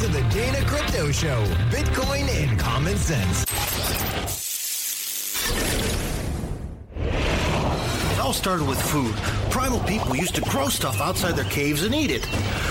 to the Dana Crypto Show Bitcoin and Common Sense. All started with food. Primal people used to grow stuff outside their caves and eat it.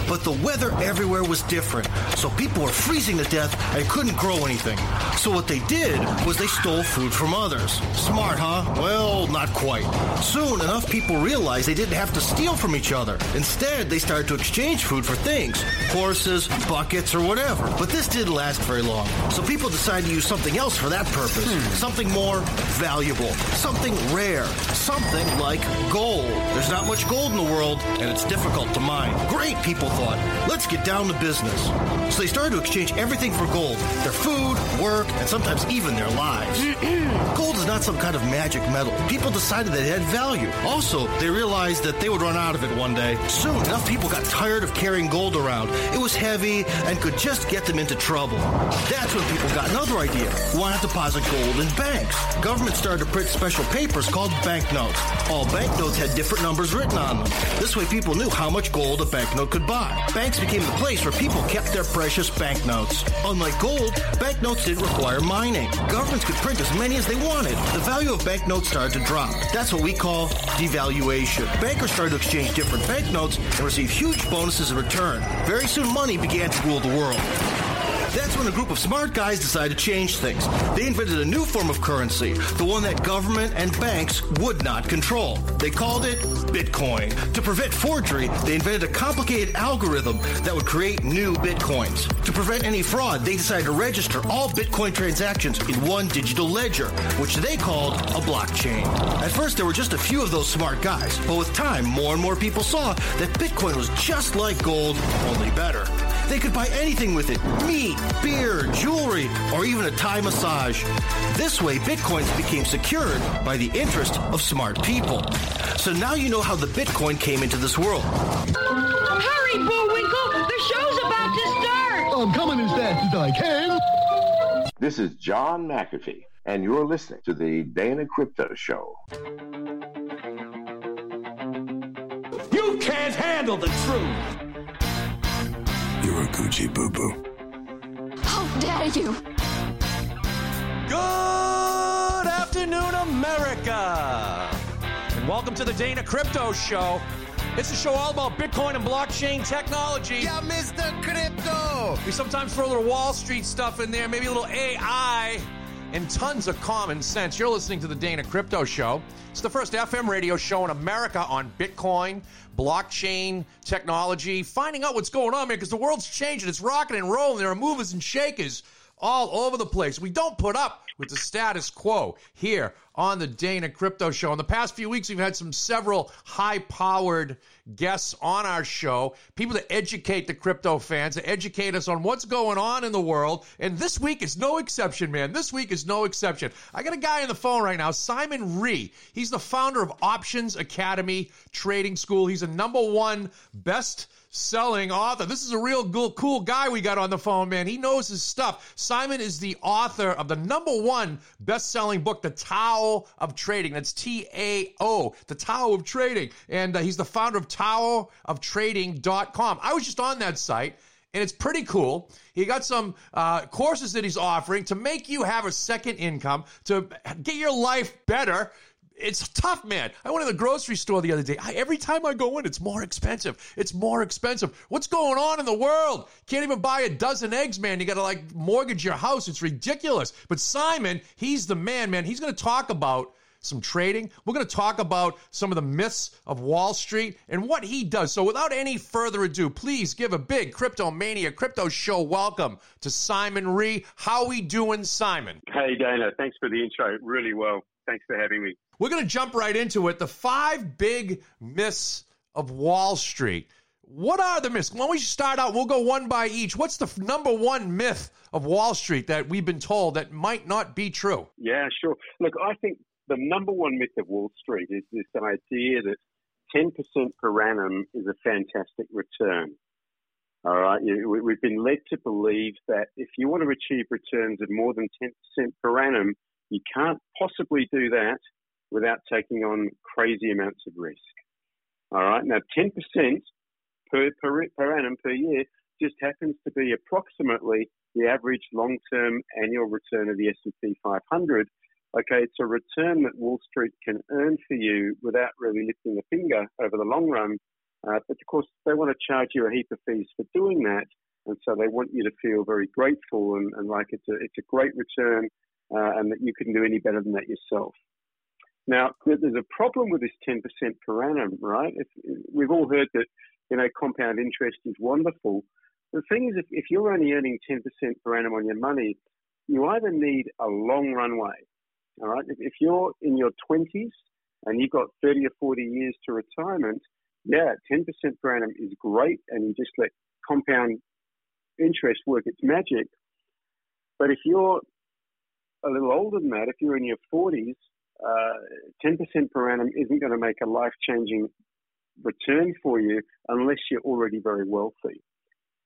But the weather everywhere was different, so people were freezing to death and couldn't grow anything. So what they did was they stole food from others. Smart, huh? Well, not quite. Soon, enough people realized they didn't have to steal from each other. Instead, they started to exchange food for things horses, buckets, or whatever. But this didn't last very long, so people decided to use something else for that purpose. Hmm. Something more valuable, something rare, something like gold. There's not much gold in the world, and it's difficult to mine. Great, people thought. Let's get down to business. So they started to exchange everything for gold their food, work, and sometimes even their lives. gold is not some kind of magic metal. People decided that it had value. Also, they realized that they would run out of it one day. Soon, enough people got tired of carrying gold around. It was heavy and could just get them into trouble. That's when people got another idea. Why not deposit gold in banks? Government started to print special papers called banknotes. All banknotes had different numbers written on them. This way people knew how much gold a banknote could buy. Banks became the place where people kept their precious banknotes. Unlike gold, banknotes didn't require mining. Governments could print as many as they wanted. The value of banknotes started to drop. That's what we call devaluation. Bankers started to exchange different banknotes and receive huge bonuses in return. Very soon money began to rule the world. That's when a group of smart guys decided to change things. They invented a new form of currency, the one that government and banks would not control. They called it Bitcoin. To prevent forgery, they invented a complicated algorithm that would create new Bitcoins. To prevent any fraud, they decided to register all Bitcoin transactions in one digital ledger, which they called a blockchain. At first, there were just a few of those smart guys, but with time, more and more people saw that Bitcoin was just like gold, only better. They could buy anything with it meat, beer, jewelry, or even a Thai massage. This way, bitcoins became secured by the interest of smart people. So now you know how the bitcoin came into this world. Hurry, Bullwinkle! The show's about to start! I'm coming as fast as I can. This is John McAfee, and you're listening to the Dana Crypto Show. You can't handle the truth. You're a Gucci boo boo. How dare you! Good afternoon, America! And welcome to the Dana Crypto Show. It's a show all about Bitcoin and blockchain technology. Yeah, Mr. Crypto! We sometimes throw a little Wall Street stuff in there, maybe a little AI, and tons of common sense. You're listening to the Dana Crypto Show. It's the first FM radio show in America on Bitcoin, blockchain technology, finding out what's going on, man, because the world's changing. It's rocking and rolling. There are movers and shakers all over the place. We don't put up with the status quo here on the Dana Crypto Show. In the past few weeks, we've had some several high powered guests on our show, people to educate the crypto fans, to educate us on what's going on in the world. And this week is no exception, man. This week is no exception. I got a guy on the phone right now, Simon Ree. He's the founder of Options Academy Trading School. He's a number one best selling author. This is a real cool, cool guy we got on the phone, man. He knows his stuff. Simon is the author of the number one best selling book, The Tao of Trading. That's T A O, The Tao of Trading. And uh, he's the founder of TaoofTrading.com. I was just on that site. And it's pretty cool. He got some uh, courses that he's offering to make you have a second income, to get your life better it's tough, man. I went to the grocery store the other day. I, every time I go in, it's more expensive. It's more expensive. What's going on in the world? Can't even buy a dozen eggs, man. You got to like mortgage your house. It's ridiculous. But Simon, he's the man, man. He's going to talk about some trading. We're going to talk about some of the myths of Wall Street and what he does. So, without any further ado, please give a big Crypto Mania Crypto Show welcome to Simon Ree. How we doing, Simon? Hey, Dana. Thanks for the intro. Really well. Thanks for having me. We're going to jump right into it. The five big myths of Wall Street. What are the myths? Why don't we start out? We'll go one by each. What's the f- number one myth of Wall Street that we've been told that might not be true? Yeah, sure. Look, I think the number one myth of Wall Street is this idea that 10% per annum is a fantastic return. All right, we've been led to believe that if you want to achieve returns of more than 10% per annum, you can't possibly do that without taking on crazy amounts of risk. All right, now 10% per, per, per annum per year just happens to be approximately the average long-term annual return of the S&P 500. Okay, it's a return that Wall Street can earn for you without really lifting a finger over the long run. Uh, but of course, they want to charge you a heap of fees for doing that, and so they want you to feel very grateful and, and like it's a it's a great return, uh, and that you couldn't do any better than that yourself. Now, there's a problem with this 10% per annum, right? If, we've all heard that, you know, compound interest is wonderful. The thing is, if, if you're only earning 10% per annum on your money, you either need a long runway, all right? If, if you're in your 20s and you've got 30 or 40 years to retirement, yeah, 10% per annum is great, and you just let compound interest work its magic. But if you're a little older than that, if you're in your 40s, uh, 10% per annum isn't going to make a life changing return for you unless you're already very wealthy.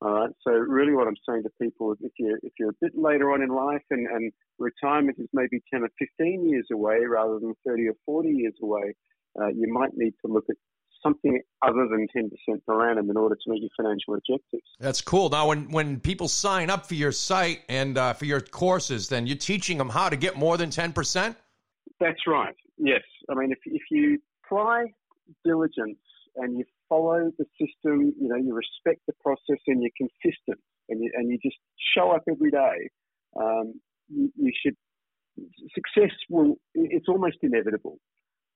All right. So really, what I'm saying to people is, if you're if you're a bit later on in life and, and retirement is maybe 10 or 15 years away rather than 30 or 40 years away, uh, you might need to look at something other than 10% per annum in order to meet your financial objectives. That's cool. Now, when, when people sign up for your site and uh, for your courses, then you're teaching them how to get more than 10%? That's right. Yes. I mean, if, if you apply diligence and you follow the system, you know, you respect the process and you're consistent and you, and you just show up every day, um, you, you should, success will, it's almost inevitable.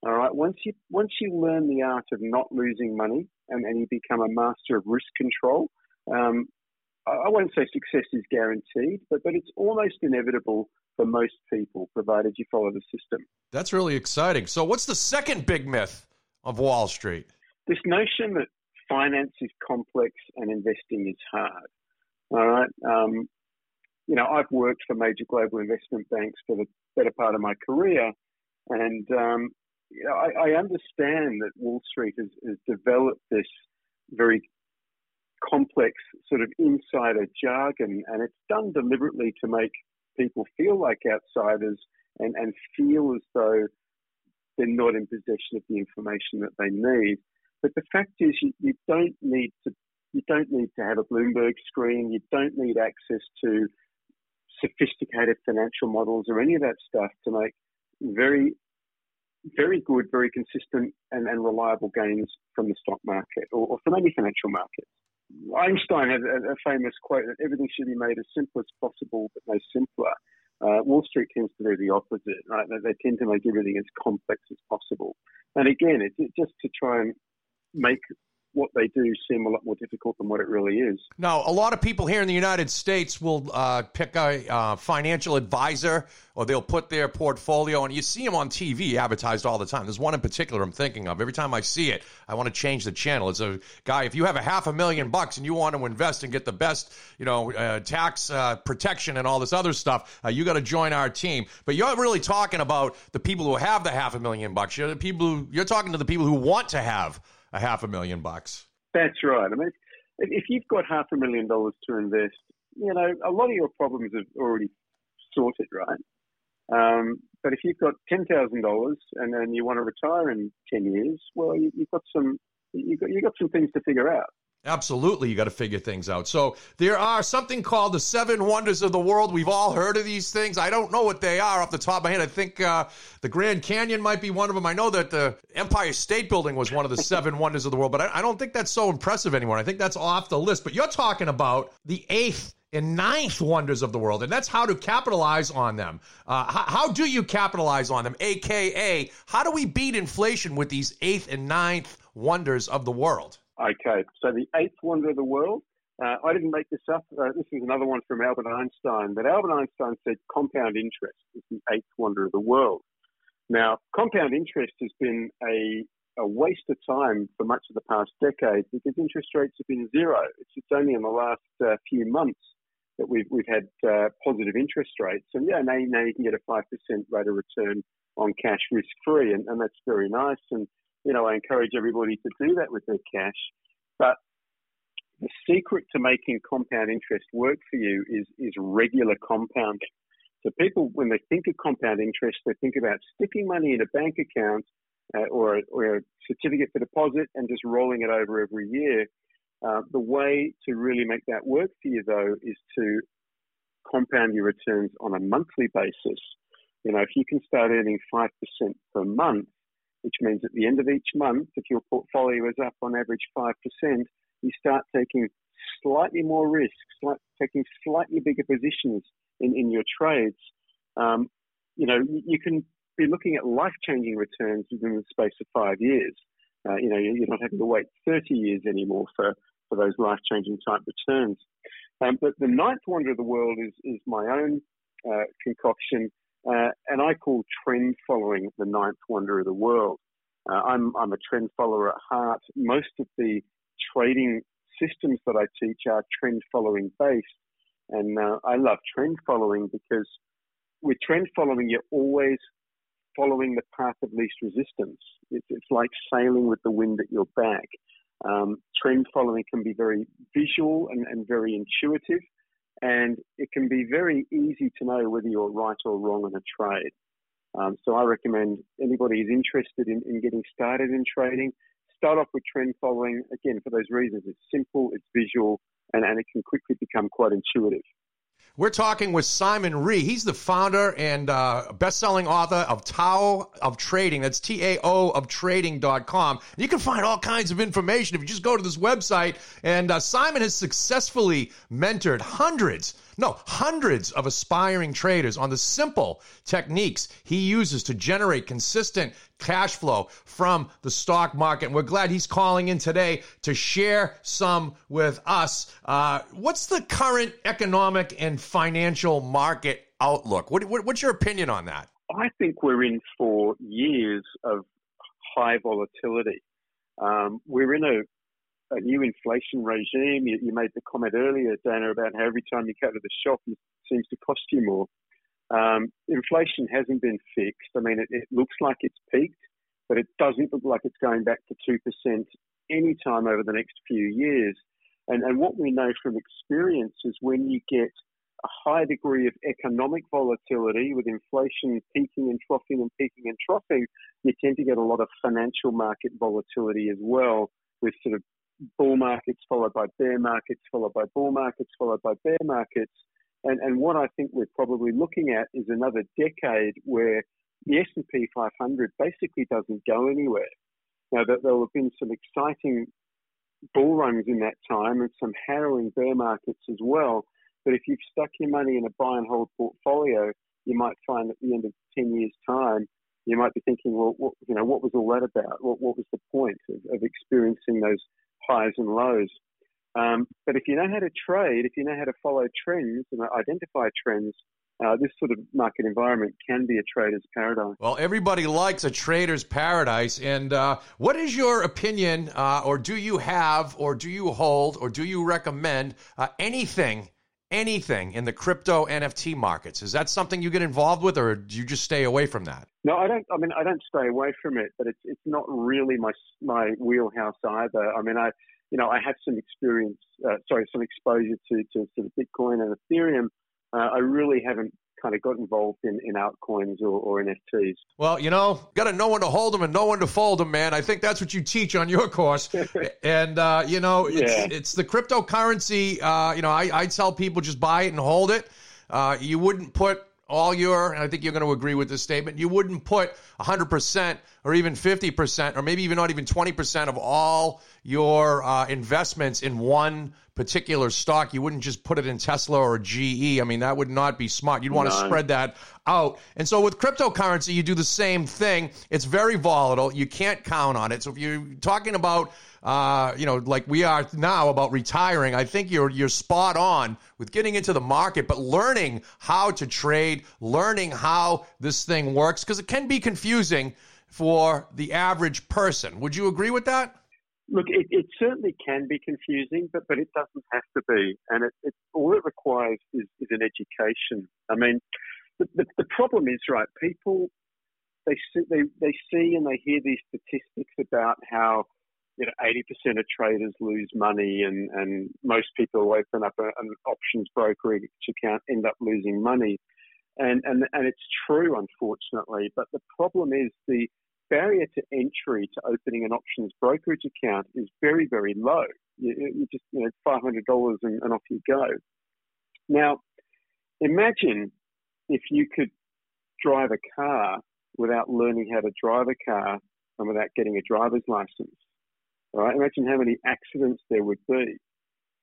All right. Once you once you learn the art of not losing money and, and you become a master of risk control, um, I won't say success is guaranteed, but but it's almost inevitable for most people, provided you follow the system. That's really exciting. So, what's the second big myth of Wall Street? This notion that finance is complex and investing is hard. All right. Um, you know, I've worked for major global investment banks for the better part of my career, and um, you know, I, I, understand that Wall Street has, has, developed this very complex sort of insider jargon, and it's done deliberately to make people feel like outsiders and, and feel as though they're not in possession of the information that they need. But the fact is, you, you don't need to you don't need to have a Bloomberg screen. You don't need access to sophisticated financial models or any of that stuff to make very very good, very consistent and, and reliable gains from the stock market or, or from any financial market. Einstein had a, a, famous quote that everything should be made as simple as possible, but no simpler. Uh, Wall Street tends to do the opposite, right? They, tend to make everything as complex as possible. And again, it's it, just to try and make what they do seem a lot more difficult than what it really is. Now, a lot of people here in the United States will uh, pick a uh, financial advisor or they'll put their portfolio, and you see them on TV advertised all the time. There's one in particular I'm thinking of. Every time I see it, I want to change the channel. It's a guy, if you have a half a million bucks and you want to invest and get the best, you know, uh, tax uh, protection and all this other stuff, uh, you got to join our team. But you're really talking about the people who have the half a million bucks. You're the people who, you're talking to the people who want to have a half a million bucks. That's right. I mean, if you've got half a million dollars to invest, you know, a lot of your problems are already sorted, right? Um, but if you've got ten thousand dollars and then you want to retire in ten years, well, you, have got some you've got you've got some things to figure out. Absolutely, you got to figure things out. So there are something called the seven wonders of the world. We've all heard of these things. I don't know what they are off the top of my head. I think uh, the Grand Canyon might be one of them. I know that the Empire State Building was one of the seven wonders of the world, but I, I don't think that's so impressive anymore. I think that's off the list. But you're talking about the eighth and ninth wonders of the world, and that's how to capitalize on them. Uh, how, how, do you capitalize on them? AKA, how do we beat inflation with these eighth and ninth wonders of the world? Okay, so the eighth wonder of the world. Uh, I didn't make this up. Uh, this is another one from Albert Einstein. But Albert Einstein said compound interest is the eighth wonder of the world. Now, compound interest has been a, a waste of time for much of the past decade because interest rates have been zero. It's, it's only in the last uh, few months that we've, we've had uh, positive interest rates. And yeah, now, now you can get a 5% rate of return on cash risk free, and, and that's very nice. And you know, I encourage everybody to do that with their cash. But the secret to making compound interest work for you is, is regular compounding. So people, when they think of compound interest, they think about sticking money in a bank account uh, or, or a certificate for deposit and just rolling it over every year. Uh, the way to really make that work for you, though, is to compound your returns on a monthly basis. You know, if you can start earning 5% per month, which means at the end of each month, if your portfolio is up on average 5%, you start taking slightly more risk, slight, taking slightly bigger positions in, in your trades. Um, you know, you can be looking at life changing returns within the space of five years. Uh, you know, you're not having to wait 30 years anymore for, for those life changing type returns. Um, but the ninth wonder of the world is, is my own uh, concoction, uh, and I call trend following the ninth wonder of the world. Uh, I'm, I'm a trend follower at heart. Most of the trading systems that I teach are trend following based. And uh, I love trend following because with trend following, you're always following the path of least resistance. It's, it's like sailing with the wind at your back. Um, trend following can be very visual and, and very intuitive, and it can be very easy to know whether you're right or wrong in a trade. Um, so I recommend anybody who's interested in, in getting started in trading, start off with trend following. Again, for those reasons, it's simple, it's visual, and, and it can quickly become quite intuitive. We're talking with Simon Ree. He's the founder and uh, best-selling author of Tao of Trading. That's T-A-O of trading.com. You can find all kinds of information if you just go to this website. And uh, Simon has successfully mentored hundreds no, hundreds of aspiring traders on the simple techniques he uses to generate consistent cash flow from the stock market. And we're glad he's calling in today to share some with us. Uh, what's the current economic and financial market outlook? What, what, what's your opinion on that? I think we're in for years of high volatility. Um, we're in a a new inflation regime. You, you, made the comment earlier, Dana, about how every time you go to the shop, it seems to cost you more. Um, inflation hasn't been fixed. I mean, it, it, looks like it's peaked, but it doesn't look like it's going back to 2% anytime over the next few years. And, and what we know from experience is when you get a high degree of economic volatility with inflation peaking and troughing and peaking and troughing, you tend to get a lot of financial market volatility as well, with sort of bull markets followed by bear markets, followed by bull markets, followed by bear markets. And, and what I think we're probably looking at is another decade where the S&P 500 basically doesn't go anywhere. Now, there, have been some exciting bull runs in that time and some harrowing bear markets as well. But if you've stuck your money in a buy and hold portfolio, you might find at the end of 10 years' time, you might be thinking, well, what, you know, what was all that about? What, what was the point of, of experiencing those highs and lows. Um, but if you know how to trade, if you know how to follow trends and identify trends, uh, this sort of market environment can be a trader's paradise. Well, everybody likes a trader's paradise. And uh, what is your opinion, uh, or do you have, or do you hold, or do you recommend uh, anything? Anything in the crypto NFT markets is that something you get involved with, or do you just stay away from that? No, I don't. I mean, I don't stay away from it, but it's it's not really my my wheelhouse either. I mean, I you know I have some experience, uh, sorry, some exposure to to sort of Bitcoin and Ethereum. Uh, I really haven't kind of got involved in, in altcoins or, or NFTs. Well, you know, got to know when to hold them and know when to fold them, man. I think that's what you teach on your course. and, uh, you know, it's, yeah. it's the cryptocurrency. Uh, you know, I, I tell people just buy it and hold it. Uh, you wouldn't put all your, and I think you're going to agree with this statement, you wouldn't put 100% or even 50% or maybe even not even 20% of all your uh, investments in one particular stock. You wouldn't just put it in Tesla or GE. I mean, that would not be smart. You'd want to spread that out. And so with cryptocurrency, you do the same thing. It's very volatile. You can't count on it. So if you're talking about uh, you know, like we are now about retiring, I think you're you're spot on with getting into the market, but learning how to trade, learning how this thing works, because it can be confusing for the average person. Would you agree with that? Look, it, it certainly can be confusing, but, but it doesn't have to be. And it, it all it requires is, is an education. I mean, the, the, the problem is, right, people, they see, they, they see and they hear these statistics about how you know, 80% of traders lose money and, and most people who open up a, an options brokerage account end up losing money. And, and, and it's true, unfortunately. But the problem is the, barrier to entry to opening an options brokerage account is very, very low. You, you just, you know, $500 and, and off you go. Now, imagine if you could drive a car without learning how to drive a car and without getting a driver's license. Right? Imagine how many accidents there would be.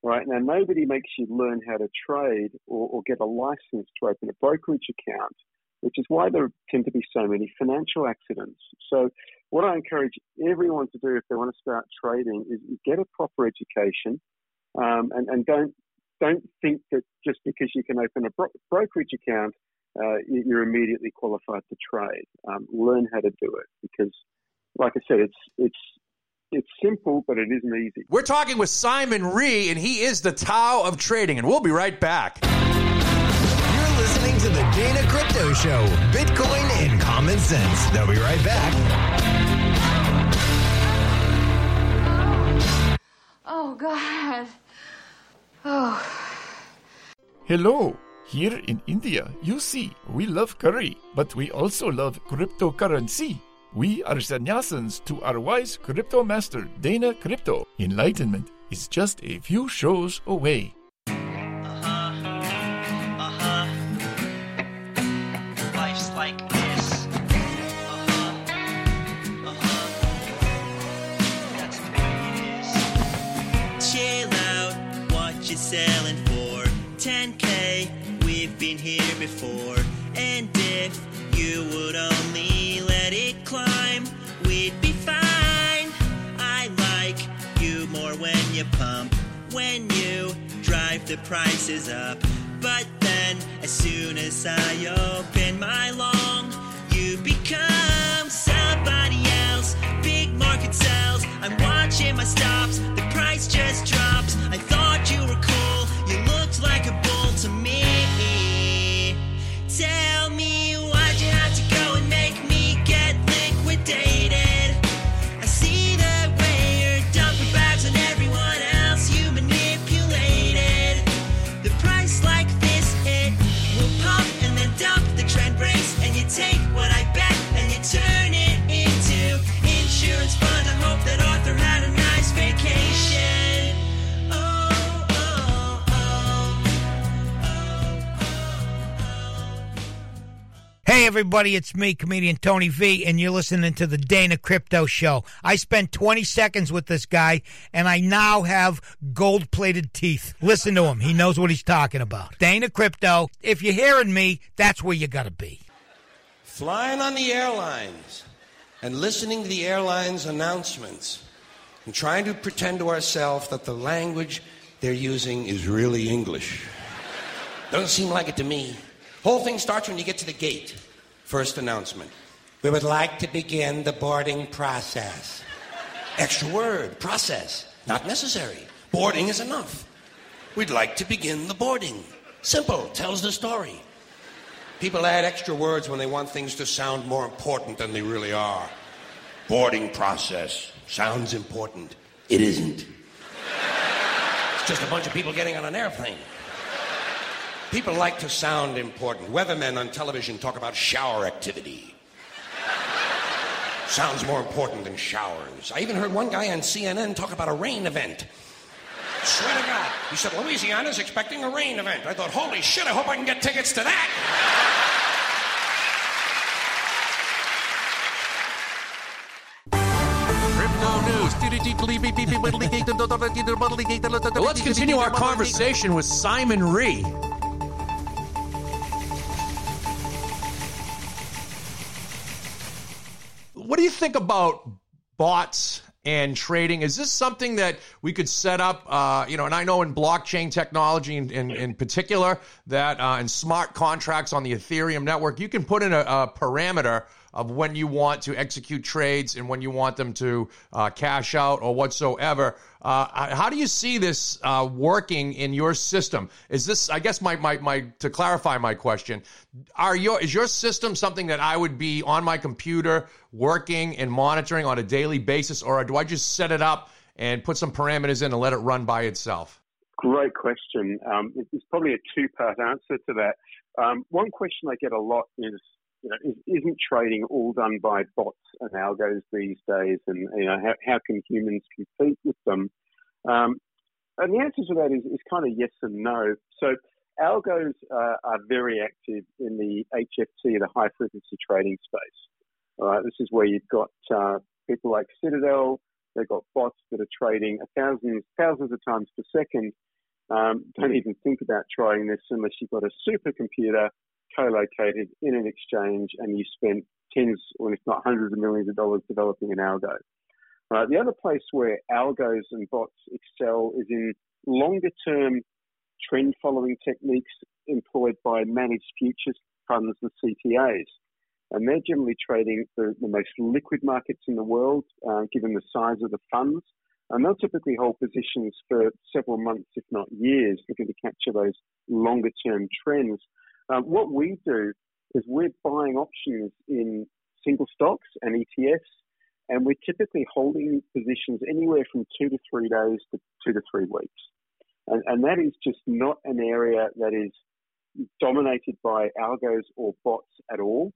Right? Now, nobody makes you learn how to trade or, or get a license to open a brokerage account, which is why there tend to be so many financial accidents. So, what I encourage everyone to do if they want to start trading is get a proper education um, and, and don't don't think that just because you can open a bro- brokerage account, uh, you're immediately qualified to trade. Um, learn how to do it because, like I said, it's it's it's simple, but it isn't easy. We're talking with Simon Ree, and he is the Tao of trading, and we'll be right back. You're listening to the Dana Crypto Show, Bitcoin and common sense. They'll be right back. Oh, God. Oh. Hello. Here in India, you see, we love curry, but we also love cryptocurrency. We are sannyasins to our wise crypto master, Dana Crypto. Enlightenment is just a few shows away. Before. And if you would only let it climb, we'd be fine. I like you more when you pump, when you drive the prices up. But then, as soon as I open my long, you become somebody else. Big market sells. I'm watching my stops. The price just drops. I thought you were cool. You looked like a everybody, it's me, comedian Tony V, and you're listening to the Dana Crypto Show. I spent 20 seconds with this guy, and I now have gold plated teeth. Listen to him. He knows what he's talking about. Dana Crypto, if you're hearing me, that's where you got to be. Flying on the airlines and listening to the airlines' announcements and trying to pretend to ourselves that the language they're using is really English. Doesn't seem like it to me. Whole thing starts when you get to the gate. First announcement. We would like to begin the boarding process. Extra word, process. Not necessary. Boarding is enough. We'd like to begin the boarding. Simple, tells the story. People add extra words when they want things to sound more important than they really are. Boarding process sounds important. It isn't. It's just a bunch of people getting on an airplane. People like to sound important. Weathermen on television talk about shower activity. Sounds more important than showers. I even heard one guy on CNN talk about a rain event. Swear to God. He said, Louisiana's expecting a rain event. I thought, holy shit, I hope I can get tickets to that. Let's continue our conversation with Simon Ree. What do you think about bots and trading? Is this something that we could set up? Uh, you know, and I know in blockchain technology, in, in, in particular, that uh, in smart contracts on the Ethereum network, you can put in a, a parameter of when you want to execute trades and when you want them to uh, cash out or whatsoever. Uh, how do you see this uh, working in your system? Is this, I guess, my, my, my to clarify my question, are your is your system something that I would be on my computer working and monitoring on a daily basis, or do I just set it up and put some parameters in and let it run by itself? Great question. Um, it's probably a two part answer to that. Um, one question I get a lot is you know, is, isn't trading all done by bots and algos these days? And you know, how, how can humans compete with them? Um, and the answer to that is, is kind of yes and no. So algos uh, are very active in the HFT, the high frequency trading space. All right, this is where you've got uh, people like Citadel. They've got bots that are trading thousands, thousands of times per second. Um, don't even think about trying this unless you've got a supercomputer co-located in an exchange and you spent tens or if not hundreds of millions of dollars developing an algo. Uh, the other place where algos and bots excel is in longer term trend following techniques employed by managed futures funds, and CTAs. And they're generally trading the, the most liquid markets in the world, uh, given the size of the funds. And they'll typically hold positions for several months, if not years, looking to capture those longer term trends. Um, what we do is we're buying options in single stocks and ETFs, and we're typically holding positions anywhere from two to three days to two to three weeks. And, and that is just not an area that is dominated by algos or bots at all.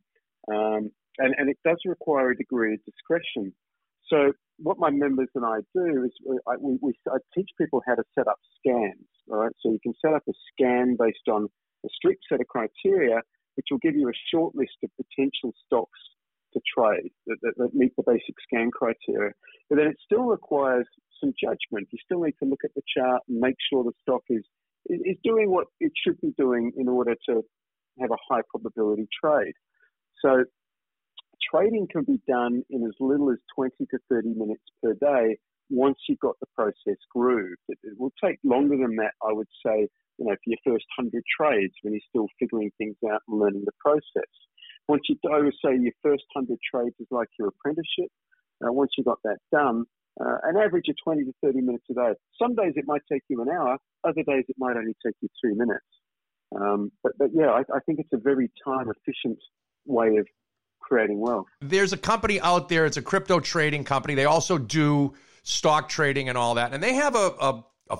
Um, and, and it does require a degree of discretion. So what my members and I do is I, we, we, I teach people how to set up scans. All right, so you can set up a scan based on a strict set of criteria, which will give you a short list of potential stocks to trade that, that, that meet the basic scan criteria. But then it still requires some judgment. You still need to look at the chart and make sure the stock is is doing what it should be doing in order to have a high probability trade. So trading can be done in as little as 20 to 30 minutes per day once you've got the process grooved. It, it will take longer than that, I would say, you know, for your first 100 trades when you're still figuring things out and learning the process. Once you do, say, your first 100 trades is like your apprenticeship, uh, once you've got that done, uh, an average of 20 to 30 minutes a day. Some days it might take you an hour, other days it might only take you two minutes. Um, but, but yeah, I, I think it's a very time efficient way of creating wealth. There's a company out there, it's a crypto trading company. They also do stock trading and all that. And they have a, a, a,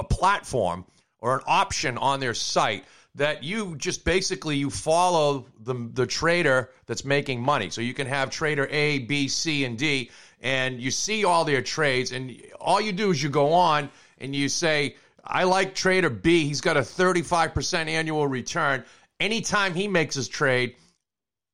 a platform or an option on their site that you just basically you follow the the trader that's making money. So you can have trader A, B, C, and D, and you see all their trades, and all you do is you go on and you say, I like trader B. He's got a 35% annual return. Anytime he makes his trade,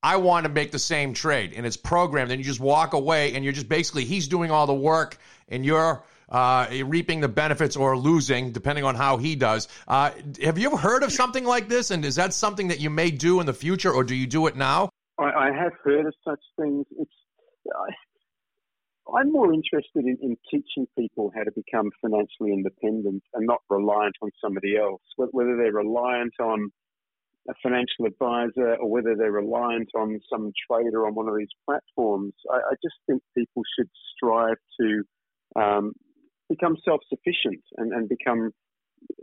I want to make the same trade. And it's programmed. And you just walk away and you're just basically, he's doing all the work and you're uh, reaping the benefits or losing, depending on how he does. Uh, have you ever heard of something like this? And is that something that you may do in the future or do you do it now? I, I have heard of such things. It's, I, I'm more interested in, in teaching people how to become financially independent and not reliant on somebody else, whether they're reliant on a financial advisor or whether they're reliant on some trader on one of these platforms. I, I just think people should strive to um, become self sufficient and, and, become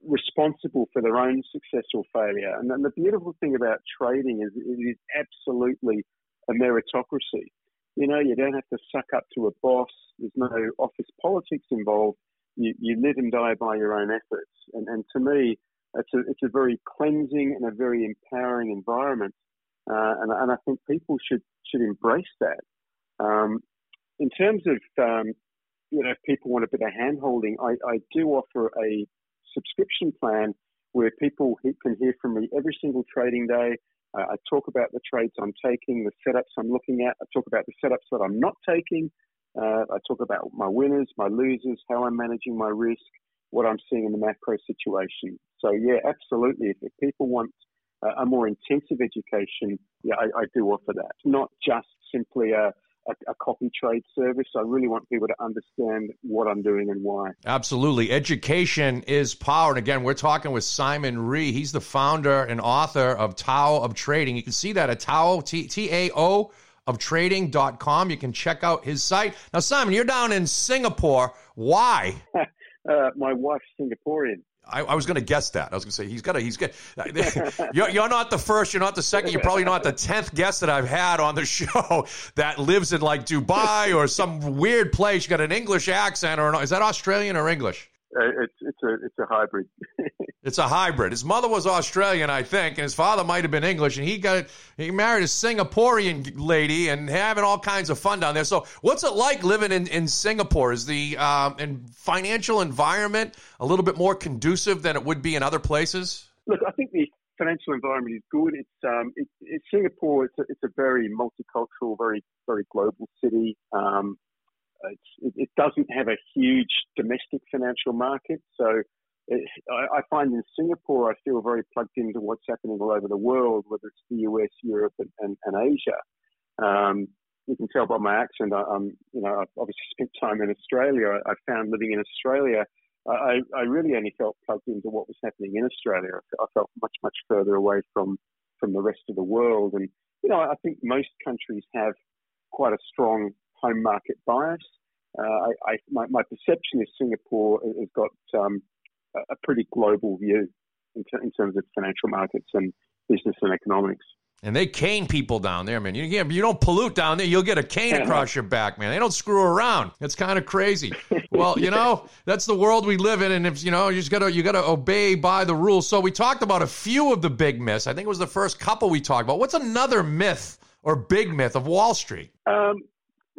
responsible for their own success or failure. And then the beautiful thing about trading is it is absolutely a meritocracy. You know, you don't have to suck up to a boss. There's no office politics involved. You, you live and die by your own efforts. And, and to me, it's a, it's a very cleansing and a very empowering environment. Uh, and, and, I think people should, should embrace that. Um, in terms of, um, you know, if people want a bit of hand holding, I, I do offer a subscription plan where people can hear from me every single trading day. Uh, I talk about the trades I'm taking, the setups I'm looking at. I talk about the setups that I'm not taking. Uh, I talk about my winners, my losers, how I'm managing my risk, what I'm seeing in the macro situation. So yeah, absolutely. If, if people want a, a more intensive education, yeah, I, I, do offer that. Not just simply a, a, a, copy trade service. So I really want people to understand what I'm doing and why. Absolutely. Education is power. And again, we're talking with Simon Ree. He's the founder and author of Tao of Trading. You can see that at Tao, T A O of trading.com. You can check out his site. Now, Simon, you're down in Singapore. Why? uh, my wife's Singaporean. I, I was going to guess that. I was going to say he's got a he's got. you're, you're not the first. You're not the second. You're probably not the tenth guest that I've had on the show that lives in like Dubai or some weird place. You got an English accent, or is that Australian or English? Uh, it's it's a it's a hybrid. It's a hybrid. His mother was Australian, I think, and his father might have been English, and he got he married a Singaporean lady and having all kinds of fun down there. So, what's it like living in, in Singapore? Is the um, in financial environment a little bit more conducive than it would be in other places? Look, I think the financial environment is good. It's um, it, it's Singapore. It's a, it's a very multicultural, very very global city. Um, it, it doesn't have a huge domestic financial market, so it, I, I, find in Singapore I feel very plugged into what's happening all over the world, whether it's the US, Europe, and, and, and Asia. Um, you can tell by my accent. I, am you know, I've obviously spent time in Australia. I, found living in Australia, I, I really only felt plugged into what was happening in Australia. I felt much, much further away from from the rest of the world. And you know, I think most countries have quite a strong home market bias. Uh, I, I, my, my, perception is Singapore has got um, a pretty global view in, t- in, terms of financial markets and business and economics. And they cane people down there, man. You, you don't pollute down there, you'll get a cane across your back, man. They don't screw around. It's kind of crazy. Well, you know, that's the world we live in, and if you know, you just gotta you gotta obey by the rules. So we talked about a few of the big myths. I think it was the first couple we talked about. What's another myth or big myth of Wall Street? Um,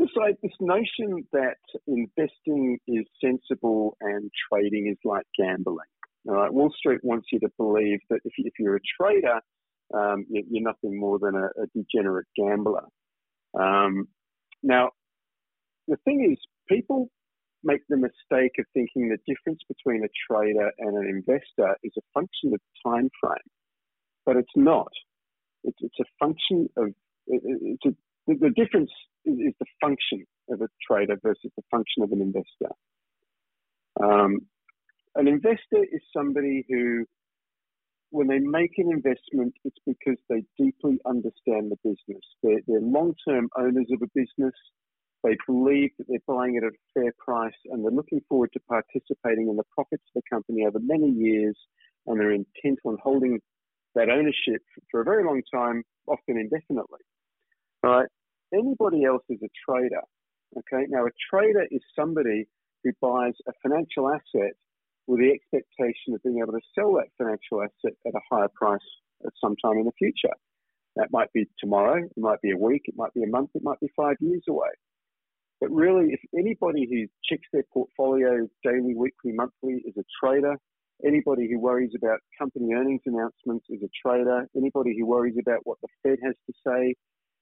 this like this notion that investing is sensible and trading is like gambling. All right, Wall Street wants you to believe that if, if you're a trader, um, you're nothing more than a, a degenerate gambler. Um, now, the thing is, people make the mistake of thinking the difference between a trader and an investor is a function of time frame, but it's not. It's, it's a function of it's a, the difference is, the function of a trader versus the function of an investor. Um, an investor is somebody who, when they make an investment, it's because they deeply understand the business. They're, they're long term owners of a business. They believe that they're buying it at a fair price and they're looking forward to participating in the profits of the company over many years and they're intent on holding that ownership for a very long time, often indefinitely. Right. Anybody else is a trader. Okay. Now, a trader is somebody who buys a financial asset with the expectation of being able to sell that financial asset at a higher price at some time in the future. That might be tomorrow, it might be a week, it might be a month, it might be five years away. But really, if anybody who checks their portfolio daily, weekly, monthly is a trader, anybody who worries about company earnings announcements is a trader, anybody who worries about what the Fed has to say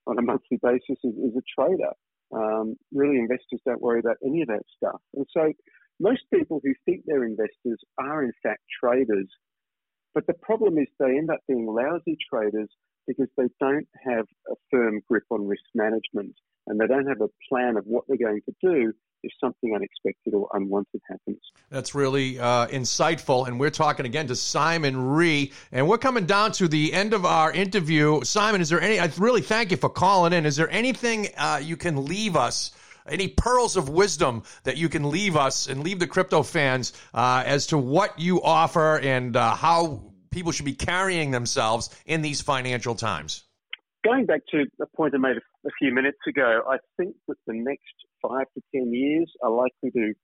on a monthly basis is, is a trader. Um, really, investors don't worry about any of that stuff. And so, most people who think they're investors are in fact traders. But the problem is they end up being lousy traders because they don't have a firm grip on risk management and they don't have a plan of what they're going to do if something unexpected or unwanted happens. That's really uh, insightful. And we're talking again to Simon Ree. And we're coming down to the end of our interview. Simon, is there any, I really thank you for calling in. Is there anything uh, you can leave us? Any pearls of wisdom that you can leave us and leave the crypto fans uh, as to what you offer and uh, how people should be carrying themselves in these financial times? Going back to a point I made a few minutes ago, I think that the next five to 10 years are likely to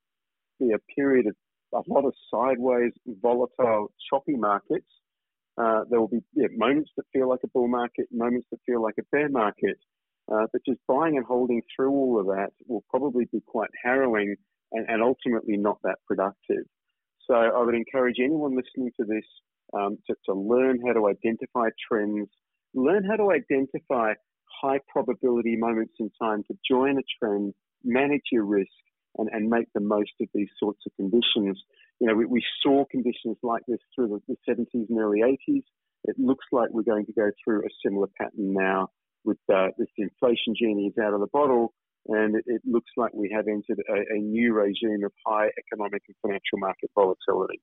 be a period of a lot of sideways, volatile, choppy markets. Uh, there will be yeah, moments that feel like a bull market, moments that feel like a bear market. Uh, but just buying and holding through all of that will probably be quite harrowing and, and ultimately not that productive. So I would encourage anyone listening to this um, to, to learn how to identify trends, learn how to identify high probability moments in time to join a trend, manage your risk, and, and make the most of these sorts of conditions. You know, we, we saw conditions like this through the, the 70s and early 80s. It looks like we're going to go through a similar pattern now with uh, this inflation genie is out of the bottle, and it, looks like we have entered a, a, new regime of high economic and financial market volatility.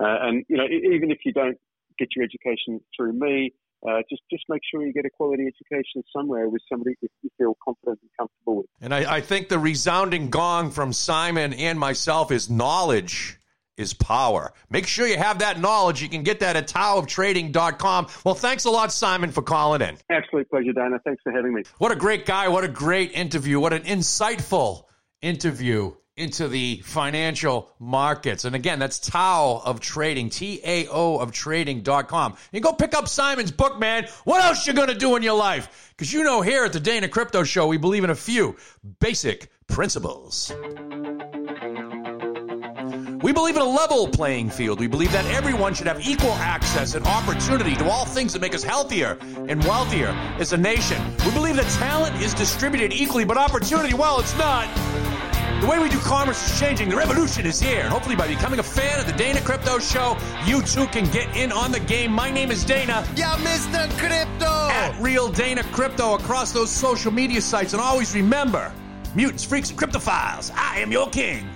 Uh, and you know, even if you don't get your education through me, uh, just just make sure you get a quality education somewhere with somebody that you feel confident and comfortable with. And I, I think the resounding gong from Simon and myself is knowledge is power. Make sure you have that knowledge. You can get that at taooftrading.com. Well, thanks a lot, Simon, for calling in. Absolute pleasure, Dana. Thanks for having me. What a great guy. What a great interview. What an insightful interview into the financial markets. And again, that's Tao of Trading, T A O of Trading.com. You go pick up Simon's book, man. What else you going to do in your life? Because you know, here at the Dana Crypto Show, we believe in a few basic principles. We believe in a level playing field. We believe that everyone should have equal access and opportunity to all things that make us healthier and wealthier as a nation. We believe that talent is distributed equally, but opportunity, well, it's not. The way we do commerce is changing. The revolution is here. And Hopefully, by becoming a fan of the Dana Crypto Show, you too can get in on the game. My name is Dana. Yeah, Mr. Crypto. At Real Dana Crypto across those social media sites. And always remember mutants, freaks, and cryptophiles. I am your king.